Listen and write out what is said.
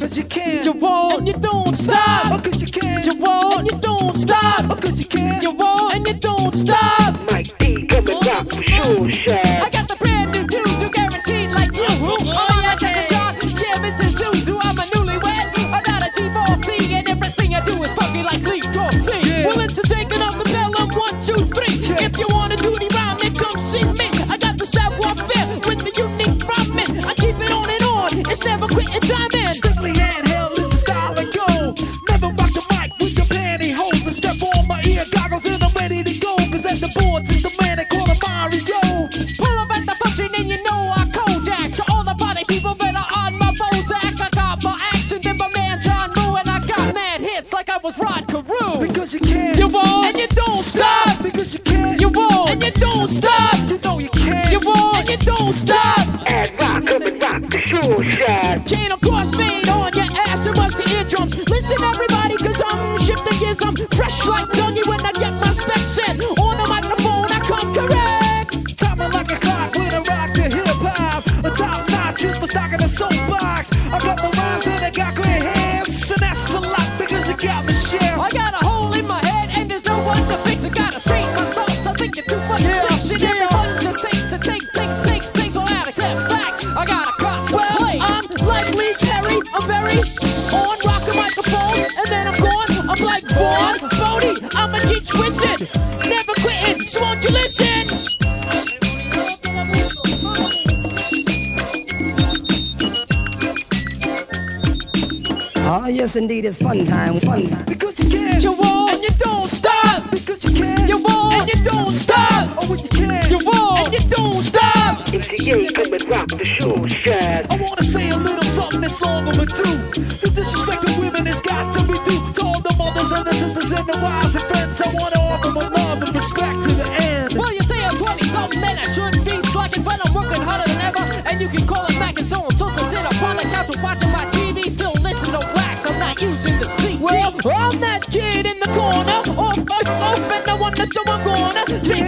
Cause you can. You won't. And you don't Stop. stop. Cause you can. You won't. And you don't stop. Cause you can. You won't. And you don't stop. Mike D coming rock for sure, was Rod Carew. Because you can't, You won't. And you don't Stop. stop. Because you can't, You won't. And you don't stop. You know you can't, You won't. And you don't stop. Ad rock coming rock the sure, Shad. Chain of course made on your ass and must the eardrums. Listen everybody, cause I'm shifting gears. I'm fresh like Perry. I'm on rock the microphone, and then I'm gone. I'm like Vaughn Bodé. I'm a G twisted, never quitting. So won't you listen? Oh, yes, indeed, it's fun time, fun time. Because you can. You won't. And you don't Stop. Because you can. You won't. And you don't Stop. Oh, when you can. You won't. And you don't Stop. MCA coming rock the show, Shad. I wanna is long overdue. The disrespect to women has got to be due to all the mothers and the sisters and the wives and friends. I wanna offer my love and respect to the end. Well, you say I'm 20 some men, I shouldn't be slacking, but I'm working harder than ever. And you can call it back and so on, so to sit upon the couch and watching my TV, still listen to wax. I'm not using the CD. Well, I'm that kid in the corner, off my off, and I wonder so I'm gonna. Yeah.